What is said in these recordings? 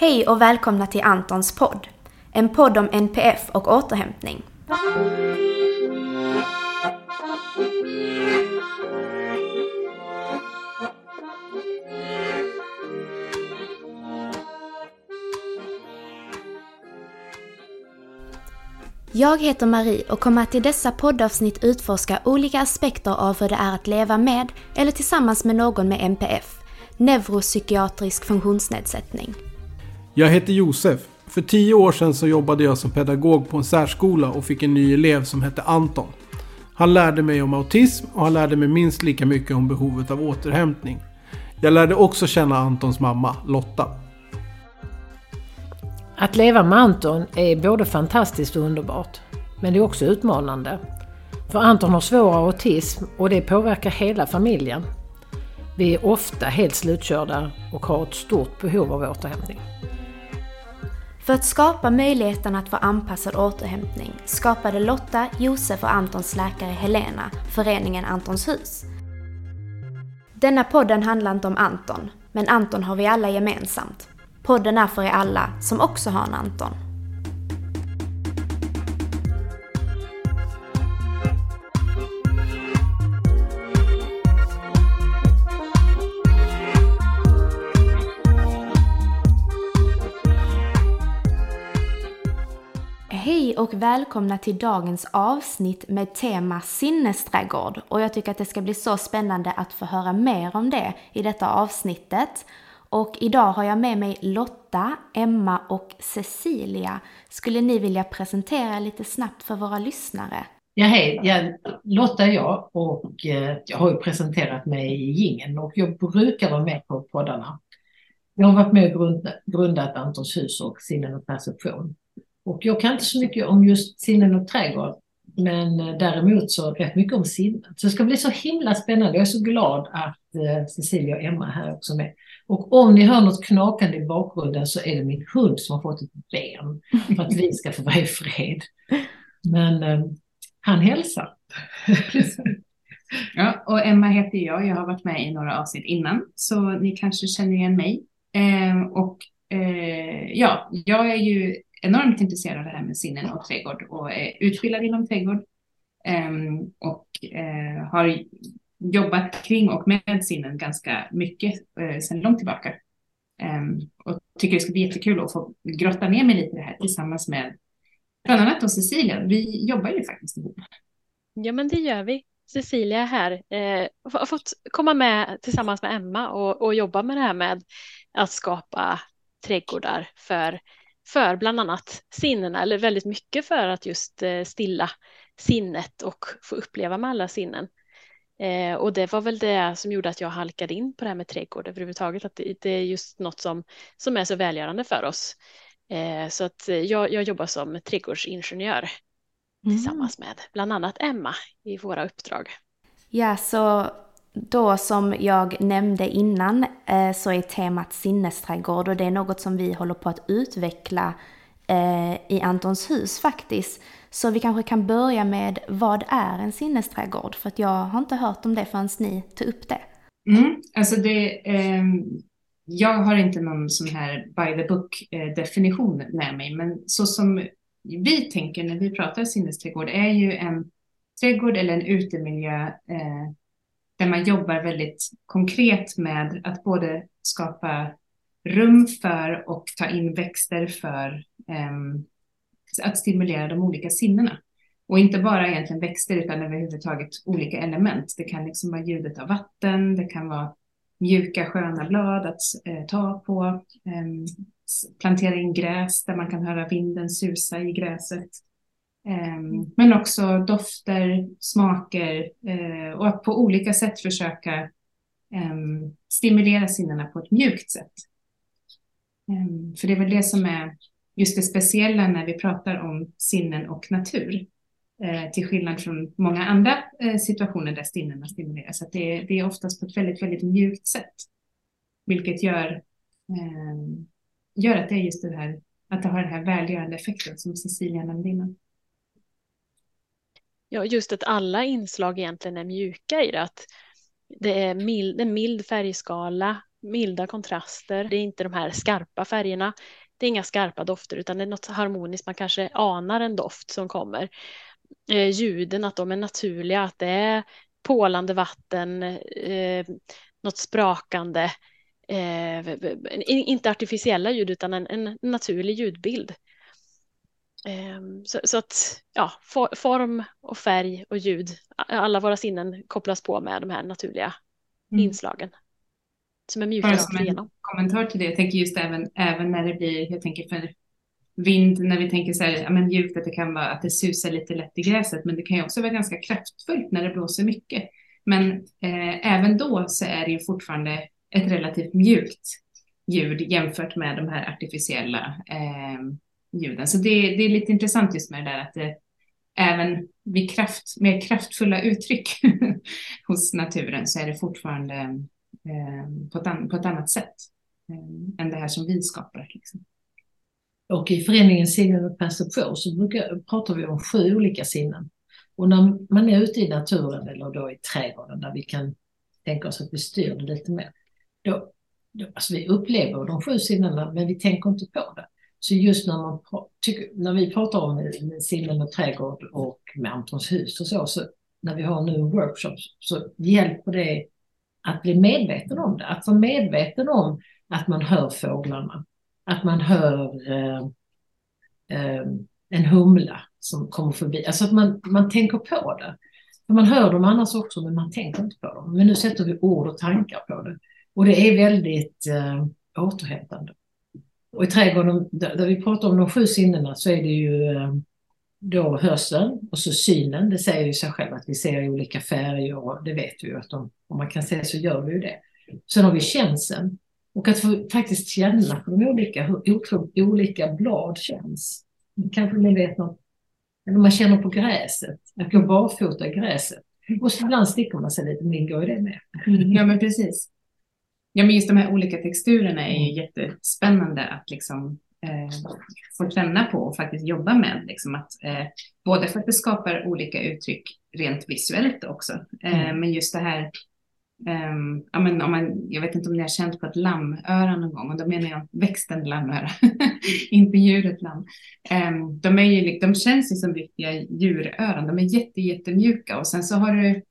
Hej och välkomna till Antons podd. En podd om NPF och återhämtning. Jag heter Marie och kommer att i dessa poddavsnitt utforska olika aspekter av hur det är att leva med eller tillsammans med någon med NPF, neuropsykiatrisk funktionsnedsättning. Jag heter Josef. För tio år sedan så jobbade jag som pedagog på en särskola och fick en ny elev som hette Anton. Han lärde mig om autism och han lärde mig minst lika mycket om behovet av återhämtning. Jag lärde också känna Antons mamma, Lotta. Att leva med Anton är både fantastiskt och underbart. Men det är också utmanande. För Anton har svår autism och det påverkar hela familjen. Vi är ofta helt slutkörda och har ett stort behov av återhämtning. För att skapa möjligheten att få anpassad återhämtning skapade Lotta, Josef och Antons läkare Helena föreningen Antons hus. Denna podden handlar inte om Anton, men Anton har vi alla gemensamt. Podden är för er alla som också har en Anton. Och välkomna till dagens avsnitt med tema sinnesträdgård. Och jag tycker att det ska bli så spännande att få höra mer om det i detta avsnittet. Och idag har jag med mig Lotta, Emma och Cecilia. Skulle ni vilja presentera lite snabbt för våra lyssnare? Ja, hej. Ja, Lotta är jag och eh, jag har ju presenterat mig i gingen och jag brukar vara med på poddarna. Jag har varit med och grundat Antons hus och Sinnen och perception. Och jag kan inte så mycket om just sinnen och trädgård, men eh, däremot så rätt mycket om sinnen. Så det ska bli så himla spännande. Jag är så glad att eh, Cecilia och Emma är här också med. Och om ni hör något knakande i bakgrunden så är det min hund som har fått ett ben för att vi ska få vara i fred. Men eh, han hälsar. ja, och Emma heter jag. Jag har varit med i några avsnitt innan, så ni kanske känner igen mig. Eh, och eh, ja, jag är ju enormt intresserad av det här med sinnen och trädgård och är utbildad inom trädgård um, och uh, har jobbat kring och med sinnen ganska mycket uh, sedan långt tillbaka. Um, och tycker det ska bli jättekul att få grotta ner mig lite i det här tillsammans med bland annat och Cecilia. Vi jobbar ju faktiskt ihop. Ja, men det gör vi. Cecilia här eh, har fått komma med tillsammans med Emma och, och jobba med det här med att skapa trädgårdar för för bland annat sinnena, eller väldigt mycket för att just eh, stilla sinnet och få uppleva med alla sinnen. Eh, och det var väl det som gjorde att jag halkade in på det här med trädgård överhuvudtaget, att det, det är just något som, som är så välgörande för oss. Eh, så att jag, jag jobbar som trädgårdsingenjör mm. tillsammans med bland annat Emma i våra uppdrag. Ja, så då som jag nämnde innan eh, så är temat sinnesträdgård och det är något som vi håller på att utveckla eh, i Antons hus faktiskt. Så vi kanske kan börja med vad är en sinnesträdgård? För att jag har inte hört om det förrän ni tog upp det. Mm, alltså det eh, jag har inte någon sån här by the book eh, definition med mig, men så som vi tänker när vi pratar sinnesträdgård är ju en trädgård eller en utemiljö eh, där man jobbar väldigt konkret med att både skapa rum för och ta in växter för eh, att stimulera de olika sinnena. Och inte bara egentligen växter utan överhuvudtaget olika element. Det kan liksom vara ljudet av vatten, det kan vara mjuka sköna blad att eh, ta på, eh, plantera in gräs där man kan höra vinden susa i gräset. Mm. Men också dofter, smaker eh, och att på olika sätt försöka ehm, stimulera sinnena på ett mjukt sätt. Ehm, för det är väl det som är just det speciella när vi pratar om sinnen och natur. Eh, till skillnad från många andra eh, situationer där sinnena stimuleras. Att det, är, det är oftast på ett väldigt, väldigt mjukt sätt. Vilket gör, ehm, gör att det är just det här, att det har den här välgörande effekten som Cecilia nämnde innan. Ja, just att alla inslag egentligen är mjuka i det. Att det är mild, en mild färgskala milda kontraster. Det är inte de här skarpa färgerna. Det är inga skarpa dofter utan det är något harmoniskt. Man kanske anar en doft som kommer. Eh, ljuden, att de är naturliga, att det är pålande vatten, eh, något sprakande. Eh, inte artificiella ljud utan en, en naturlig ljudbild. Ehm, så, så, att ja, for, form och färg och ljud, alla våra sinnen kopplas på med de här naturliga mm. inslagen. Som är mjuka rakt igenom. Kommentar till det, jag tänker just även, även när det blir, jag tänker för vind, när vi tänker så här, ja men mjukt att det kan vara att det susar lite lätt i gräset, men det kan ju också vara ganska kraftfullt när det blåser mycket. Men eh, även då så är det ju fortfarande ett relativt mjukt ljud jämfört med de här artificiella eh, ljuden. Så det, det är lite intressant just med det där att det, även vid kraft, mer kraftfulla uttryck hos naturen så är det fortfarande eh, på, ett an, på ett annat sätt eh, än det här som vi skapar. Liksom. Och i föreningen Sinnen och perception så brukar, pratar vi om sju olika sinnen. Och när man är ute i naturen eller då i trädgården där vi kan tänka oss att vi styr det lite mer. Då, då, alltså vi upplever de sju sinnena men vi tänker inte på det. Så just när, man, tycker, när vi pratar om sinnen och trädgård och med Antons hus och så, så när vi har nu workshops så hjälper det att bli medveten om det. Att vara medveten om att man hör fåglarna. Att man hör eh, eh, en humla som kommer förbi. Alltså att man, man tänker på det. För man hör dem annars också men man tänker inte på dem. Men nu sätter vi ord och tankar på det. Och det är väldigt eh, återhämtande. Och i trädgården, där vi pratar om de sju sinnena, så är det ju eh, då hörseln och så synen. Det säger ju sig själv att vi ser i olika färger och det vet vi ju att om, om man kan se så gör vi ju det. Sen har vi känseln och att få faktiskt känna på de olika, hur olika blad känns. Kanske ni vet något, eller man känner på gräset, att gå barfota i gräset. Och så ibland sticker man sig lite, men ingår ju det med. Mm, ja men precis. Ja, men just de här olika texturerna är ju jättespännande att liksom eh, få känna på och faktiskt jobba med. Liksom att, eh, både för att det skapar olika uttryck rent visuellt också, eh, mm. men just det här Um, ja, men om man, jag vet inte om ni har känt på ett lammöra någon gång, och då menar jag växten lammöra, inte djuret lamm. Um, de, är ju, de känns ju som riktiga djuröron, de är jätte, jättemjuka och sen så har du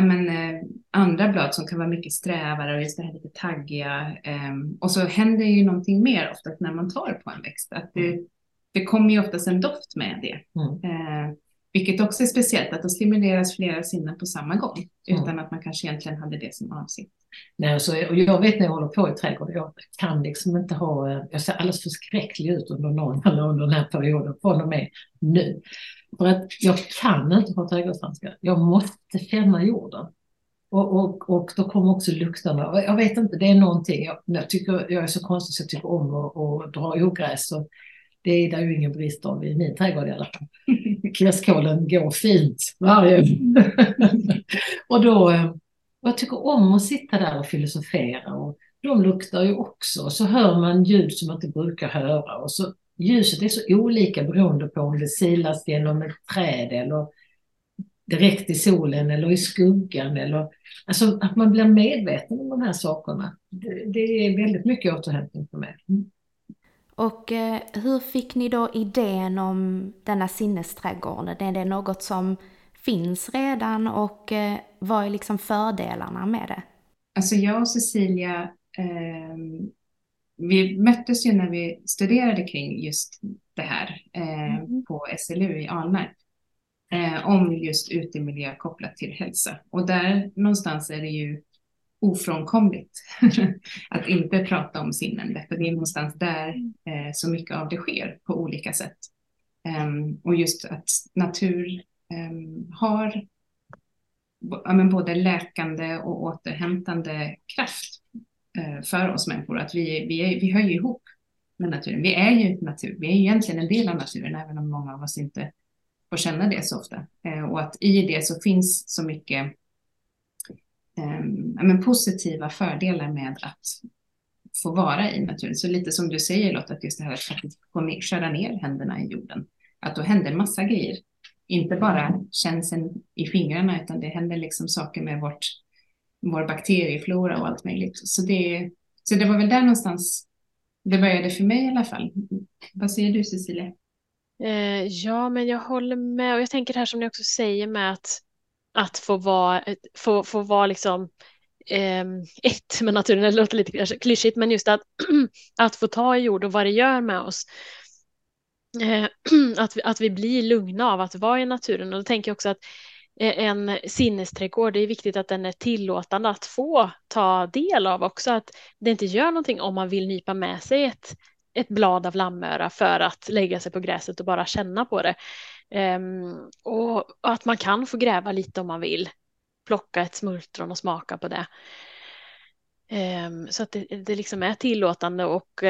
men, eh, andra blad som kan vara mycket strävare och just det här lite taggiga. Eh, och så händer ju någonting mer ofta när man tar på en växt. Att det, mm. det kommer ju oftast en doft med det. Mm. Vilket också är speciellt, att då stimuleras flera sinnen på samma gång. Mm. Utan att man kanske egentligen hade det som avsikt. Nej, så, och jag vet när jag håller på i trädgården, jag kan liksom inte ha, eh, jag ser alldeles förskräcklig ut under någon eller under den här perioden, från och med nu. För att jag kan inte ha trädgårdshandskar. Jag måste känna jorden. Och, och, och då kommer också lukterna. Jag vet inte, det är någonting. Jag, jag tycker jag är så konstig så jag tycker om att dra ogräs. Och det är det ju ingen brist av i min trädgård i alla fall. Kirskålen går fint varje Och då, och eh, jag tycker om att sitta där och filosofera. Och de luktar ju också. Och så hör man ljud som man inte brukar höra. Och så ljuset är så olika beroende på om det silas genom ett träd eller direkt i solen eller i skuggan. Eller, alltså att man blir medveten om de här sakerna. Det, det är väldigt mycket återhämtning för mig. Mm. Och eh, hur fick ni då idén om denna sinnesträdgården? Är det något som finns redan och eh, vad är liksom fördelarna med det? Alltså jag och Cecilia eh, vi möttes ju när vi studerade kring just det här mm. på SLU i Alnarp. Om just utemiljö kopplat till hälsa. Och där någonstans är det ju ofrånkomligt att inte prata om sinnen. För det är någonstans där eh, så mycket av det sker på olika sätt. Um, och just att natur um, har ja, men både läkande och återhämtande kraft Eh, för oss människor, att vi, vi, är, vi hör ju ihop med naturen. Vi är ju natur, vi är ju egentligen en del av naturen, även om många av oss inte får känna det så ofta. Eh, och att i det så finns så mycket eh, men positiva fördelar med att få vara i naturen. Så lite som du säger Lotta, att just det här att faktiskt få ner, köra ner händerna i jorden. Att då händer massa grejer. Inte bara känseln i fingrarna, utan det händer liksom saker med vårt vår bakterieflora och allt möjligt. Så det, så det var väl där någonstans det började för mig i alla fall. Vad säger du Cecilia? Eh, ja, men jag håller med och jag tänker det här som ni också säger med att, att få vara, få, få vara liksom eh, ett med naturen, det låter lite klyschigt, men just att, att få ta i jord och vad det gör med oss. Eh, att, vi, att vi blir lugna av att vara i naturen och då tänker jag också att eh, en sinnesträdgård, det är viktigt att den är tillåtande att få ta del av också, att det inte gör någonting om man vill nypa med sig ett, ett blad av lammöra för att lägga sig på gräset och bara känna på det. Um, och att man kan få gräva lite om man vill, plocka ett smultron och smaka på det. Um, så att det, det liksom är tillåtande och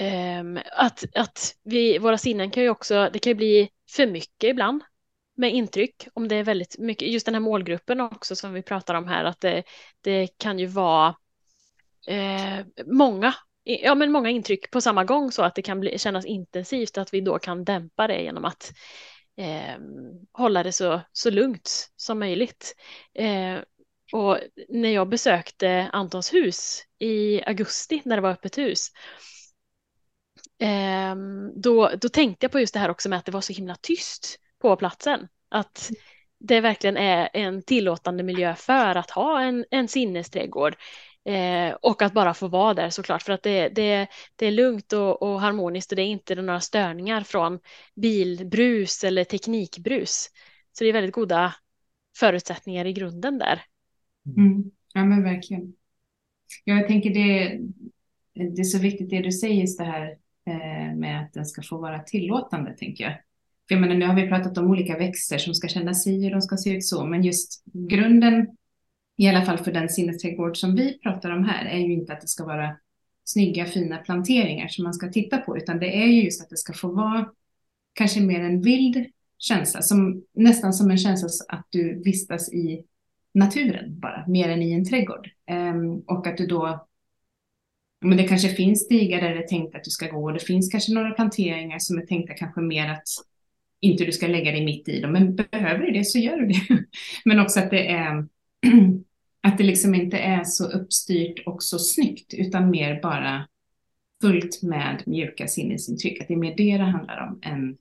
um, att, att vi, våra sinnen kan ju också, det kan ju bli för mycket ibland med intryck om det är väldigt mycket, just den här målgruppen också som vi pratar om här, att det, det kan ju vara eh, många ja, men många intryck på samma gång så att det kan bli, kännas intensivt att vi då kan dämpa det genom att eh, hålla det så, så lugnt som möjligt. Eh, och när jag besökte Antons hus i augusti när det var öppet hus eh, då, då tänkte jag på just det här också med att det var så himla tyst på platsen. Att det verkligen är en tillåtande miljö för att ha en, en sinnesträdgård. Eh, och att bara få vara där såklart för att det, det, det är lugnt och, och, harmoniskt och det är inte några störningar från bilbrus eller teknikbrus. Så det är väldigt goda förutsättningar i grunden där. Mm. Ja men verkligen. Jag tänker det, det är så viktigt det du säger just det här eh, med att den ska få vara tillåtande tänker jag. För jag menar, nu har vi pratat om olika växter som ska känna sig och de ska se ut så, men just grunden i alla fall för den sinnesträdgård som vi pratar om här, är ju inte att det ska vara snygga fina planteringar som man ska titta på, utan det är ju just att det ska få vara kanske mer en vild känsla, som, nästan som en känsla att du vistas i naturen bara, mer än i en trädgård. Um, och att du då, men det kanske finns stigar där det är tänkt att du ska gå, och det finns kanske några planteringar som är tänkta kanske mer att inte du ska lägga dig mitt i dem, men behöver du det så gör du det. men också att det är att det liksom inte är så uppstyrt och så snyggt, utan mer bara fullt med mjuka sinnesintryck. Att det är mer det det handlar om än,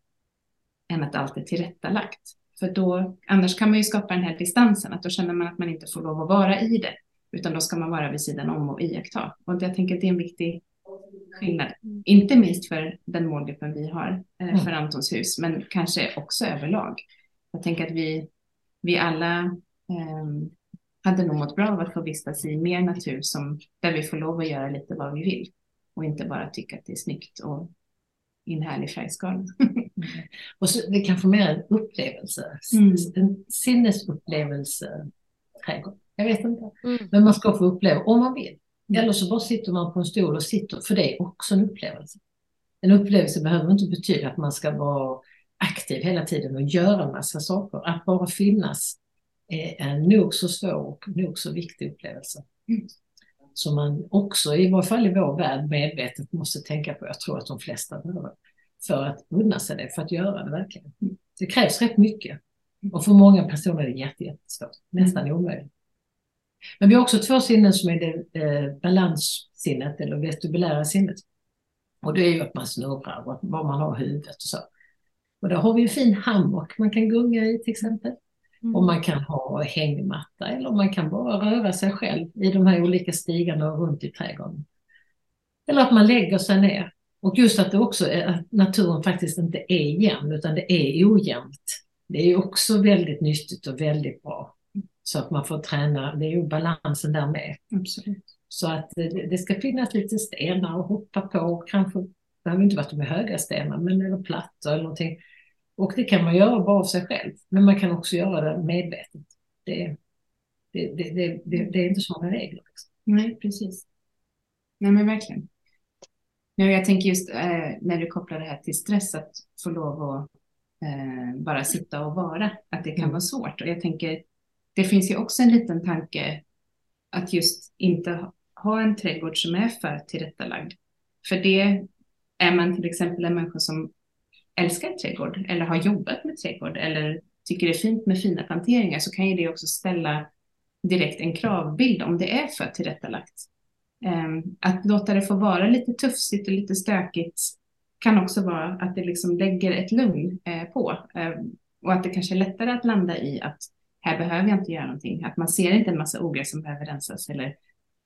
än att allt är tillrättalagt. För då, annars kan man ju skapa den här distansen, att då känner man att man inte får lov att vara i det, utan då ska man vara vid sidan om och iaktta. Och jag tänker att det är en viktig skillnad, inte minst för den målgruppen vi har eh, för mm. Antons hus, men kanske också överlag. Jag tänker att vi, vi alla eh, hade nog mått bra av att få vistas i mer natur som, där vi får lov att göra lite vad vi vill och inte bara tycka att det är snyggt och i en härlig färgskala. Och så, det kanske mer en upplevelse, mm. en sinnesupplevelse. Jag vet inte. Mm. Men man ska få uppleva om man vill. Mm. Eller så bara sitter man på en stol och sitter, för det är också en upplevelse. En upplevelse behöver inte betyda att man ska vara aktiv hela tiden och göra massa saker. Att bara finnas är en nog så svår och nog så viktig upplevelse. Mm. Som man också, i varje fall i vår värld, medvetet måste tänka på. Jag tror att de flesta behöver. För att unna sig det, för att göra det verkligen. Det krävs rätt mycket. Och för många personer är det jätte, jättesvårt, nästan omöjligt. Men vi har också två sinnen som är det eh, balanssinnet eller vestibulära sinnet. Och det är ju att man snurrar och var man har huvudet och så. Och där har vi en fin hammock man kan gunga i till exempel. Mm. Och man kan ha hängmatta eller man kan bara röra sig själv i de här olika stigarna och runt i trädgården. Eller att man lägger sig ner. Och just att det också är att naturen faktiskt inte är jämn utan det är ojämnt. Det är också väldigt nyttigt och väldigt bra. Så att man får träna, det är ju balansen där med. Absolut. Så att det, det ska finnas lite stenar att hoppa på, kanske, det behöver inte vara att de är höga stenar, men eller plattor eller någonting och det kan man göra bara av sig själv, men man kan också göra det medvetet. Det, det, det, det, är inte så många regler. Liksom. Nej, precis. Nej, men verkligen. Ja, jag tänker just eh, när du kopplar det här till stress, att få lov att eh, bara sitta och vara, att det kan mm. vara svårt. Och jag tänker, det finns ju också en liten tanke att just inte ha en trädgård som är för tillrättalagd. För det är man till exempel en människa som älskar trädgård eller har jobbat med trädgård eller tycker det är fint med fina planteringar så kan ju det också ställa direkt en kravbild om det är för tillrättalagt. Ehm, att låta det få vara lite tufsigt och lite stökigt kan också vara att det liksom lägger ett lugn eh, på. Ehm, och att det kanske är lättare att landa i att här behöver jag inte göra någonting. Att man ser inte en massa ogräs som behöver rensas eller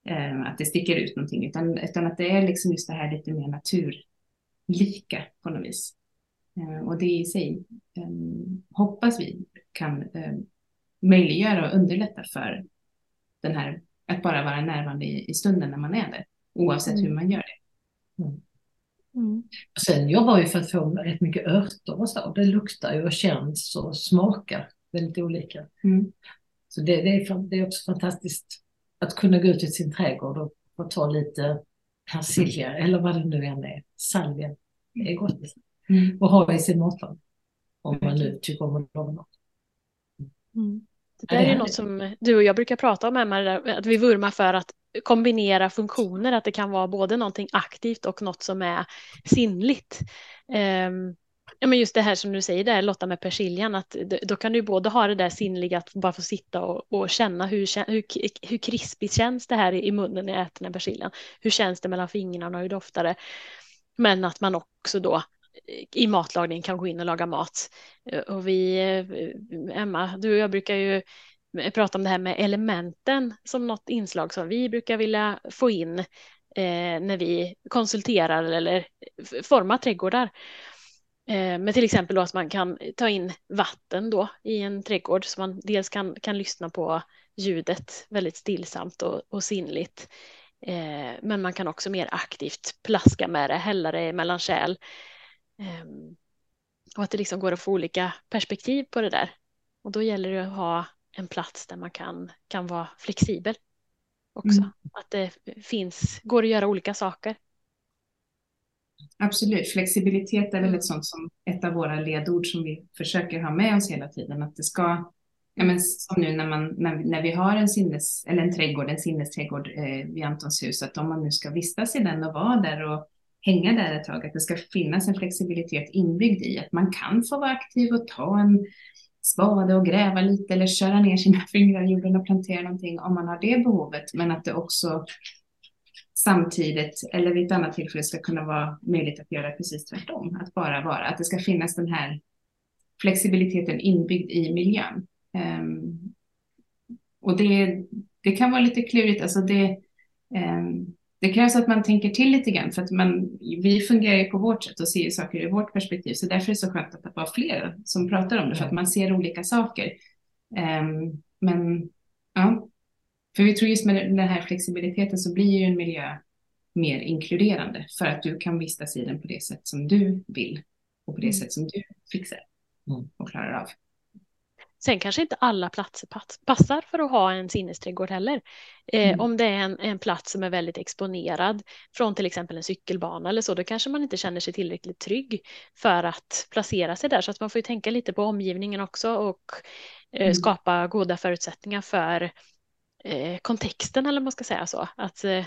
ehm, att det sticker ut någonting. Utan, utan att det är liksom just det här lite mer naturlika på något vis. Och det i sig hoppas vi kan möjliggöra och underlätta för den här att bara vara närvarande i, i stunden när man är där, oavsett mm. hur man gör det. Mm. Mm. Sen jobbar vi för att få rätt mycket örter och så. Det luktar ju och känns och smakar väldigt olika. Mm. Så det, det, är, det är också fantastiskt att kunna gå ut i sin trädgård och, och ta lite persilja eller vad det nu än är, salvia. Det är gott. Mm. Och ha i sin matlagning. Om man nu tycker om att laga mat. Mm. Det där är, är något som du och jag brukar prata om, Emma, att vi vurmar för att kombinera funktioner, att det kan vara både någonting aktivt och något som är sinnligt. Um, ja, men just det här som du säger där Lotta med persiljan, att då kan du både ha det där sinnliga att bara få sitta och, och känna hur, hur, hur krispigt känns det här i munnen när jag äter den persiljan. Hur känns det mellan fingrarna och hur doftar det? Men att man också då i matlagning kan gå in och laga mat. Eh, och vi, eh, Emma, du och jag brukar ju eh, prata om det här med elementen som något inslag som vi brukar vilja få in när vi konsulterar eller formar trädgårdar. Med men till exempel då att man kan ta in vatten då i en trädgård så man dels kan, kan lyssna på ljudet väldigt stillsamt och, och sinnligt. Eh, men man kan också mer aktivt plaska med det, hälla det mellan kärl och att det liksom går att få olika perspektiv på det där. Och då gäller det att ha en plats där man kan, kan vara flexibel också. Mm. Att det finns, går att göra olika saker. Absolut, flexibilitet är väl ett sånt som ett av våra ledord som vi försöker ha med oss hela tiden. Att det ska, ja men som nu när, man, när, när vi har en sinnes, eller en trädgård, en sinnesträdgård eh, vid Antons hus, att om man nu ska vistas i den och vara där och hänga där ett tag, att det ska finnas en flexibilitet inbyggd i att man kan få vara aktiv och ta en spade och gräva lite eller köra ner sina fingrar i jorden och plantera någonting om man har det behovet, men att det också samtidigt eller vid ett annat tillfälle ska kunna vara möjligt att göra precis tvärtom, att bara vara, att det ska finnas den här flexibiliteten inbyggd i miljön. Um, och det, det kan vara lite klurigt, alltså det, um, det krävs att man tänker till lite grann för att man, vi fungerar ju på vårt sätt och ser saker ur vårt perspektiv. Så därför är det så skönt att det var fler som pratar om det för att man ser olika saker. Um, men ja, för vi tror just med den här flexibiliteten så blir ju en miljö mer inkluderande för att du kan vistas i den på det sätt som du vill och på det mm. sätt som du fixar mm. och klarar av. Sen kanske inte alla platser passar för att ha en sinnesträdgård heller. Eh, mm. Om det är en, en, plats som är väldigt exponerad från till exempel en cykelbana eller så, då kanske man inte känner sig tillräckligt trygg för att placera sig där. Så att man får ju tänka lite på omgivningen också och eh, mm. skapa goda förutsättningar för eh, kontexten eller man ska säga så. Att, eh,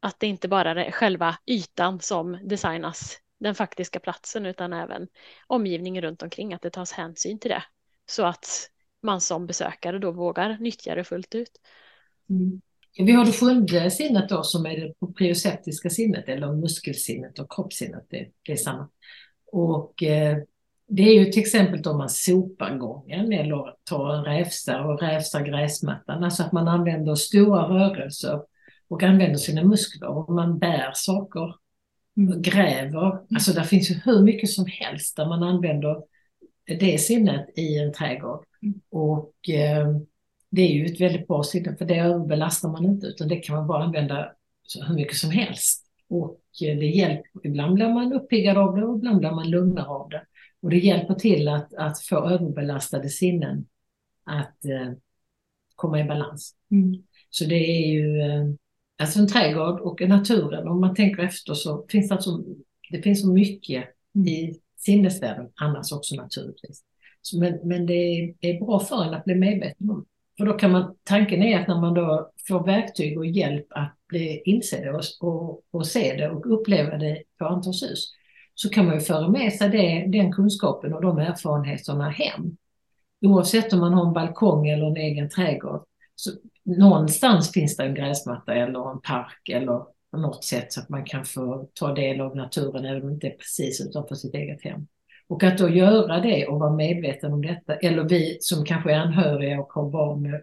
att det inte bara är själva ytan som designas den faktiska platsen utan även omgivningen runt omkring, att det tas hänsyn till det så att man som besökare då vågar nyttja det fullt ut. Mm. Vi har det sjunde sinnet då som är det proprioceptiska sinnet eller muskelsinnet och kroppssinnet, det, det är samma. Och eh, det är ju till exempel om man sopar gången eller tar en räfsa och räfsar gräsmattan, alltså att man använder stora rörelser och använder sina muskler och man bär saker, och gräver, alltså det finns ju hur mycket som helst där man använder det sinnet i en trädgård. Mm. Och eh, det är ju ett väldigt bra sinne för det överbelastar man inte utan det kan man bara använda så, hur mycket som helst. Och eh, det hjälper, ibland blir man uppiggad av det och ibland blir man lugnare av det. Och det hjälper till att, att få överbelastade sinnen att eh, komma i balans. Mm. Så det är ju alltså en trädgård och naturen, om man tänker efter så finns det alltså, det finns så mycket mm. i sinnesvärlden annars också naturligtvis. Så, men, men det är bra för en att bli medveten om. För då kan man, tanken är att när man då får verktyg och hjälp att bli inse det och, och, och se det och uppleva det på Antons hus, så kan man ju föra med sig det, den kunskapen och de erfarenheterna hem. Oavsett om man har en balkong eller en egen trädgård. Så någonstans finns det en gräsmatta eller en park eller på något sätt så att man kan få ta del av naturen även om det inte är precis utanför sitt eget hem. Och att då göra det och vara medveten om detta, eller vi som kanske är anhöriga och har barn med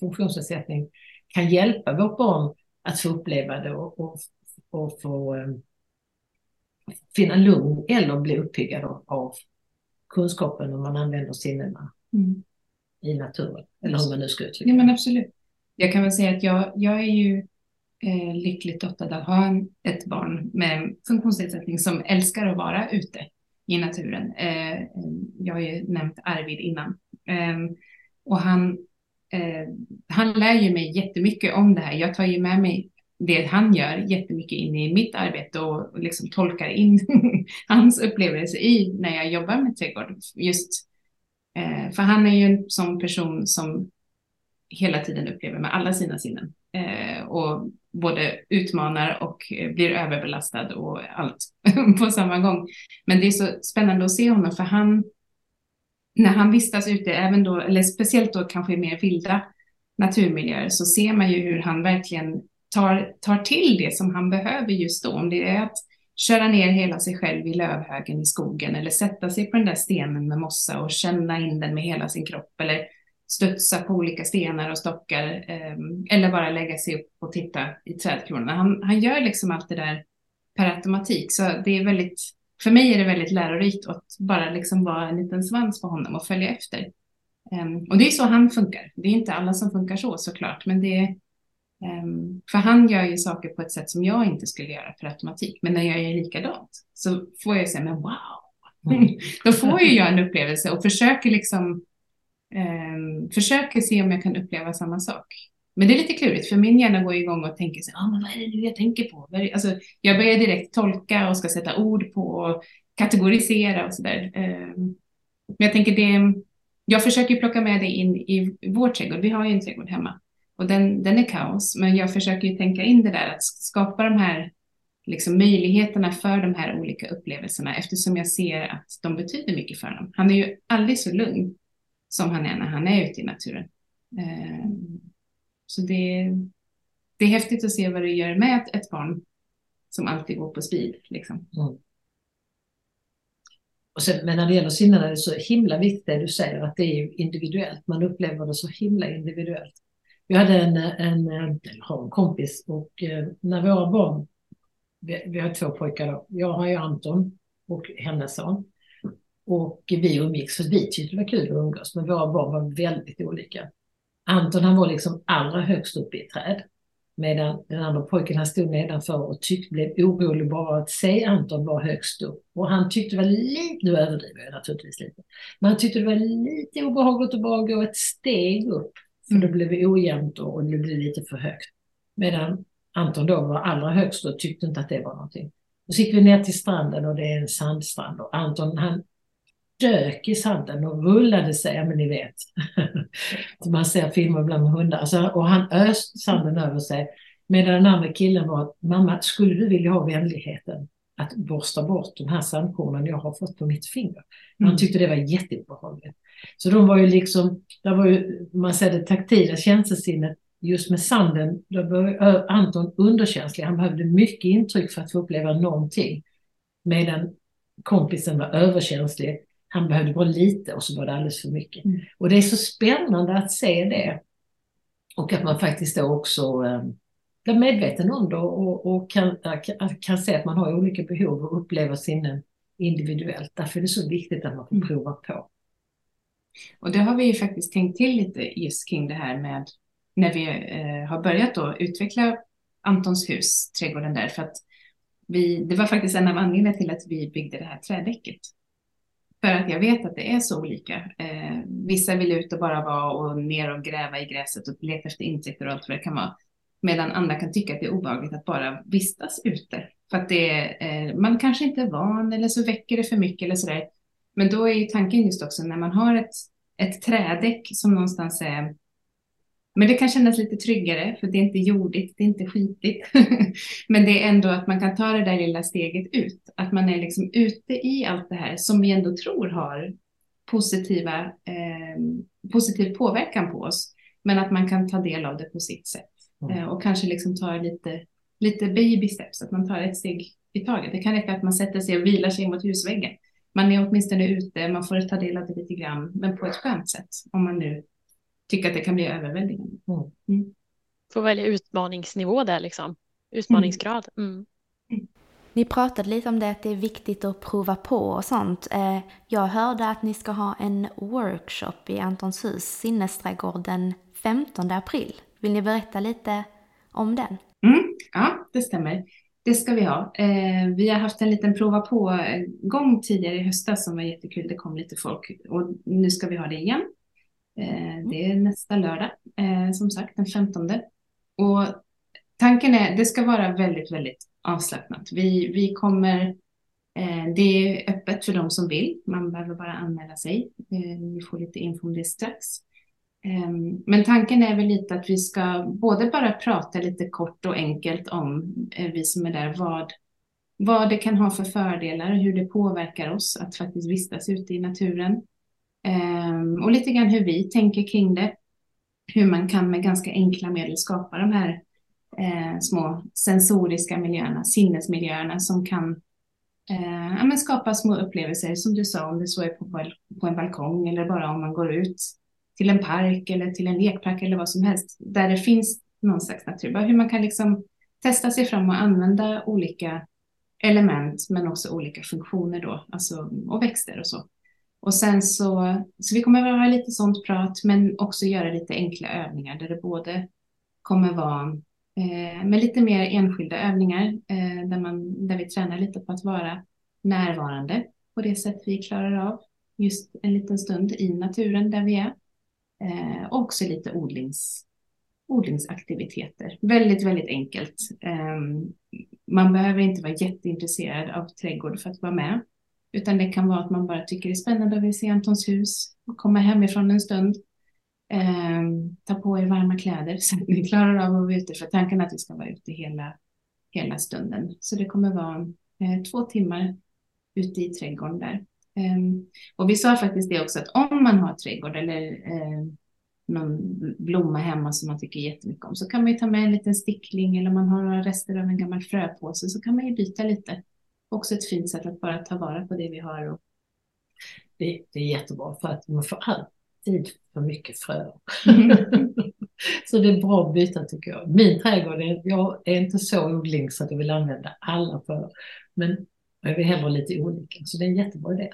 funktionsnedsättning kan hjälpa vårt barn att få uppleva det och, och, och få um, finna lugn eller bli uppiggad av, av kunskapen om man använder sinnena mm. i naturen. Eller hur man nu ska uttrycka det. Ja, men absolut. Jag kan väl säga att jag, jag är ju eh, lyckligt lottad att ha en, ett barn med funktionsnedsättning som älskar att vara ute i naturen. Eh, jag har ju nämnt Arvid innan. Eh, och han, eh, han lär ju mig jättemycket om det här. Jag tar ju med mig det han gör jättemycket in i mitt arbete och liksom tolkar in hans upplevelse i när jag jobbar med trädgård. Just, eh, för han är ju en sån person som hela tiden upplever med alla sina sinnen. Eh, och både utmanar och eh, blir överbelastad och allt på samma gång. Men det är så spännande att se honom för han, när han vistas ute, även då, eller speciellt då kanske i mer vilda naturmiljöer, så ser man ju hur han verkligen tar, tar till det som han behöver just då. Om det är att köra ner hela sig själv i lövhögen i skogen eller sätta sig på den där stenen med mossa och känna in den med hela sin kropp eller studsa på olika stenar och stockar eh, eller bara lägga sig upp och titta i trädkronorna. Han, han gör liksom allt det där per automatik, så det är väldigt, för mig är det väldigt lärorikt att bara liksom vara en liten svans på honom och följa efter. Um, och det är så han funkar. Det är inte alla som funkar så såklart, men det är, um, för han gör ju saker på ett sätt som jag inte skulle göra per automatik. Men när jag är likadant så får jag säga, men wow, mm. då får ju jag en upplevelse och försöker liksom eh, försöker se om jag kan uppleva samma sak. Men det är lite klurigt för min hjärna går igång och tänker så ah, men vad är det nu jag tänker på? Alltså, jag börjar direkt tolka och ska sätta ord på och kategorisera och sådär. Eh, men jag tänker det, jag försöker plocka med det in i vår trädgård. Vi har ju en trädgård hemma och den, den är kaos. Men jag försöker ju tänka in det där att skapa de här liksom möjligheterna för de här olika upplevelserna eftersom jag ser att de betyder mycket för honom. Han är ju aldrig så lugn som han är när han är ute i naturen. Eh, så det, det är häftigt att se vad det gör med ett, barn som alltid går på speed. Liksom. Mm. Och sen, men när det gäller sinnena är det så himla viktigt det du säger att det är individuellt. Man upplever det så himla individuellt. Vi hade en, en, har en kompis och eh, när våra barn, vi, vi har två pojkar då. Jag har ju Anton och hennes son. Och vi umgicks för vi tyckte det var kul att umgås, men våra barn var väldigt olika. Anton han var liksom allra högst upp i ett träd. Medan den andra pojken han stod nedanför och tyckte, blev orolig bara att se Anton var högst upp. Och han tyckte det var lite, nu överdriver jag naturligtvis lite, men han tyckte det var lite obehagligt att bara gå ett steg upp. För då blev det ojämnt och det blev lite för högt. Medan Anton då var allra högst och tyckte inte att det var någonting. Och så gick vi ner till stranden och det är en sandstrand och Anton han dök i sanden och rullade sig, ja men ni vet. Man ser filmer ibland med hundar. Alltså, och han öste sanden över sig. Medan den andra killen var mamma, skulle du vilja ha vänligheten att borsta bort de här sandkornen jag har fått på mitt finger? Han mm. tyckte det var jätteobehagligt. Så de var ju liksom, där var ju, man ser det taktila känslosinnet just med sanden, då var Anton underkänslig. Han behövde mycket intryck för att få uppleva någonting. Medan kompisen var överkänslig han behövde bara lite och så var det alldeles för mycket. Mm. Och det är så spännande att se det. Och att man faktiskt då också eh, blir medveten om det och, och kan, kan se att man har olika behov och upplever sinnen individuellt. Därför är det så viktigt att man får mm. prova på. Och det har vi ju faktiskt tänkt till lite just kring det här med när vi eh, har börjat då utveckla Antons hus, trädgården där, för att vi, det var faktiskt en av anledningarna till att vi byggde det här trädäcket. För att jag vet att det är så olika. Eh, vissa vill ut och bara vara och ner och gräva i gräset och leta efter insekter och allt vad det kan vara. Medan andra kan tycka att det är obehagligt att bara vistas ute. För att det är, eh, man kanske inte är van eller så väcker det för mycket eller sådär. Men då är ju tanken just också när man har ett, ett trädäck som någonstans är men det kan kännas lite tryggare för det är inte jordigt, det är inte skitigt. Men det är ändå att man kan ta det där lilla steget ut. Att man är liksom ute i allt det här som vi ändå tror har positiva, eh, positiv påverkan på oss. Men att man kan ta del av det på sitt sätt. Mm. Eh, och kanske liksom ta lite, lite baby steps, att man tar ett steg i taget. Det kan räcka att man sätter sig och vilar sig mot husväggen. Man är åtminstone ute, man får ta del av det lite grann, men på ett skönt sätt. Om man nu tycker att det kan bli överväldigande. Får välja utmaningsnivå där liksom. Utmaningsgrad. Mm. Ni pratade lite om det att det är viktigt att prova på och sånt. Eh, Jag hörde att ni ska ha en workshop i Antonshus sinnesträdgård den 15 april. Vill ni berätta lite om den? Mm, ja, det stämmer. Det ska vi ha. Eh, vi har haft en liten prova på-gång tidigare i höstas som var jättekul. Det kom lite folk och nu ska vi ha det igen. Eh, det är nästa lördag, eh, som sagt, den 15. Och tanken är, det ska vara väldigt, väldigt avslappnat. Vi, vi kommer, eh, det är öppet för de som vill. Man behöver bara anmäla sig. Ni får lite info om det strax. Ehm, Men tanken är väl lite att vi ska både bara prata lite kort och enkelt om, vi som är där, vad, vad det kan ha för fördelar, hur det påverkar oss att faktiskt vistas ute i naturen. Ehm, och lite grann hur vi tänker kring det. Hur man kan med ganska enkla medel skapa de här eh, små sensoriska miljöerna, sinnesmiljöerna som kan eh, ja, men skapa små upplevelser, som du sa, om det så är på, på en balkong eller bara om man går ut till en park eller till en lekpark eller vad som helst, där det finns någon slags natur. Bara hur man kan liksom testa sig fram och använda olika element, men också olika funktioner då, alltså, och växter och så. Och sen så, så vi kommer att ha lite sånt prat, men också göra lite enkla övningar där det både kommer vara eh, med lite mer enskilda övningar eh, där, man, där vi tränar lite på att vara närvarande på det sätt vi klarar av just en liten stund i naturen där vi är. Eh, och också lite odlings, odlingsaktiviteter. Väldigt, väldigt enkelt. Eh, man behöver inte vara jätteintresserad av trädgård för att vara med. Utan det kan vara att man bara tycker det är spännande att vill se Antons hus, komma hemifrån en stund, eh, ta på er varma kläder så att ni klarar av att vara ute. För tanken är att vi ska vara ute hela, hela stunden. Så det kommer vara eh, två timmar ute i trädgården där. Eh, och vi sa faktiskt det också att om man har trädgård eller eh, någon blomma hemma som man tycker jättemycket om så kan man ju ta med en liten stickling eller om man har några rester av en gammal fröpåse så kan man ju byta lite. Också ett fint sätt att bara ta vara på det vi har. Och... Det, det är jättebra för att man får alltid för mycket fröer. så det är bra att byta tycker jag. Min trädgård, är, jag är inte så odling så att jag vill använda alla fröer. Men jag vill hellre lite olika. Så det är en jättebra idé.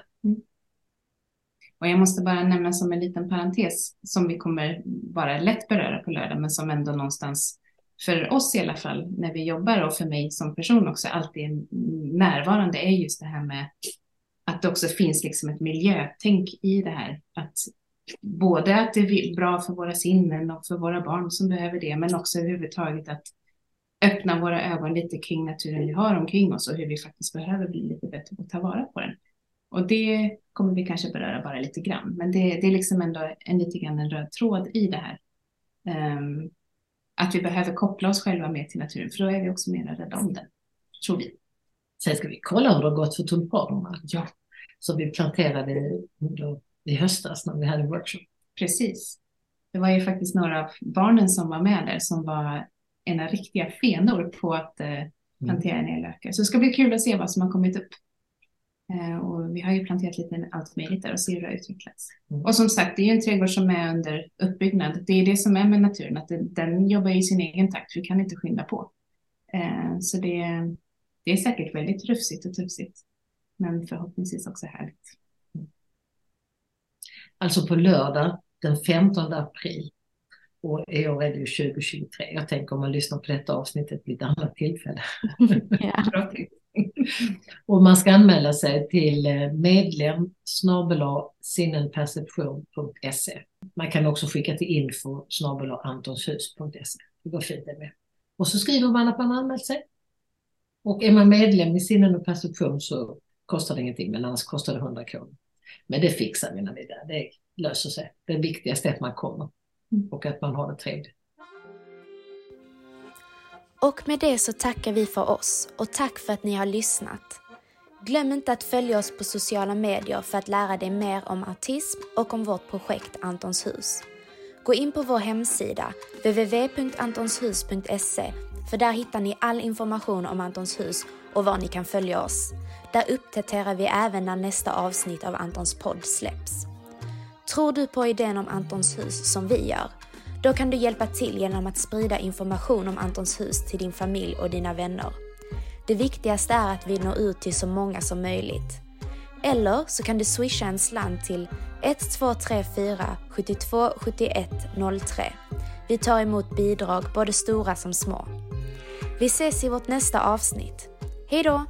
Och jag måste bara nämna som en liten parentes som vi kommer bara lätt beröra på lördag men som ändå någonstans för oss i alla fall när vi jobbar och för mig som person också alltid närvarande är just det här med att det också finns liksom ett miljötänk i det här. Att både att det är bra för våra sinnen och för våra barn som behöver det men också överhuvudtaget att öppna våra ögon lite kring naturen vi har omkring oss och hur vi faktiskt behöver bli lite bättre på att ta vara på den. Och det kommer vi kanske beröra bara lite grann, men det, det är liksom ändå en lite grann en röd tråd i det här. Um, att vi behöver koppla oss själva mer till naturen, för då är vi också mer rädda om den, tror vi. Sen ska vi kolla hur det har gått för tulpanerna. Ja. Som vi planterade i höstas när vi hade workshop. Precis. Det var ju faktiskt några av barnen som var med där som var ena riktiga fenor på att eh, plantera ner lökar. Så det ska bli kul att se vad som har kommit upp. Eh, och vi har ju planterat lite allt möjligt där och ser hur det har utvecklats. Mm. Och som sagt, det är ju en trädgård som är under uppbyggnad. Det är det som är med naturen, att det, den jobbar i sin egen takt. Vi kan inte skynda på. Eh, så det, det är säkert väldigt rufsigt och tufsigt. Men förhoppningsvis också härligt. Alltså på lördag den 15 april. Och i år är det ju 2023. Jag tänker om man lyssnar på detta avsnittet vid ett annat tillfälle. Ja. Och man ska anmäla sig till eh, medlem sinnenperception.se. Man kan också skicka till info antonshus.se. Det går fint det med. Och så skriver man att man anmält sig. Och är man medlem i sinnen och perception så kostar det ingenting, men annars kostar det 100 kronor. Men det fixar vi när vi är där. Det löser sig. Det viktigaste är att man kommer och att man har det trevligt. Och med det så tackar vi för oss och tack för att ni har lyssnat. Glöm inte att följa oss på sociala medier för att lära dig mer om autism och om vårt projekt Antons hus. Gå in på vår hemsida www.antonshus.se för där hittar ni all information om Antons hus och var ni kan följa oss. Där uppdaterar vi även när nästa avsnitt av Antons podd släpps. Tror du på idén om Antons hus som vi gör? Då kan du hjälpa till genom att sprida information om Antons hus till din familj och dina vänner. Det viktigaste är att vi når ut till så många som möjligt. Eller så kan du swisha en slant till 1234 72 71 03. Vi tar emot bidrag både stora som små. Vi ses i vårt nästa avsnitt. Hej då!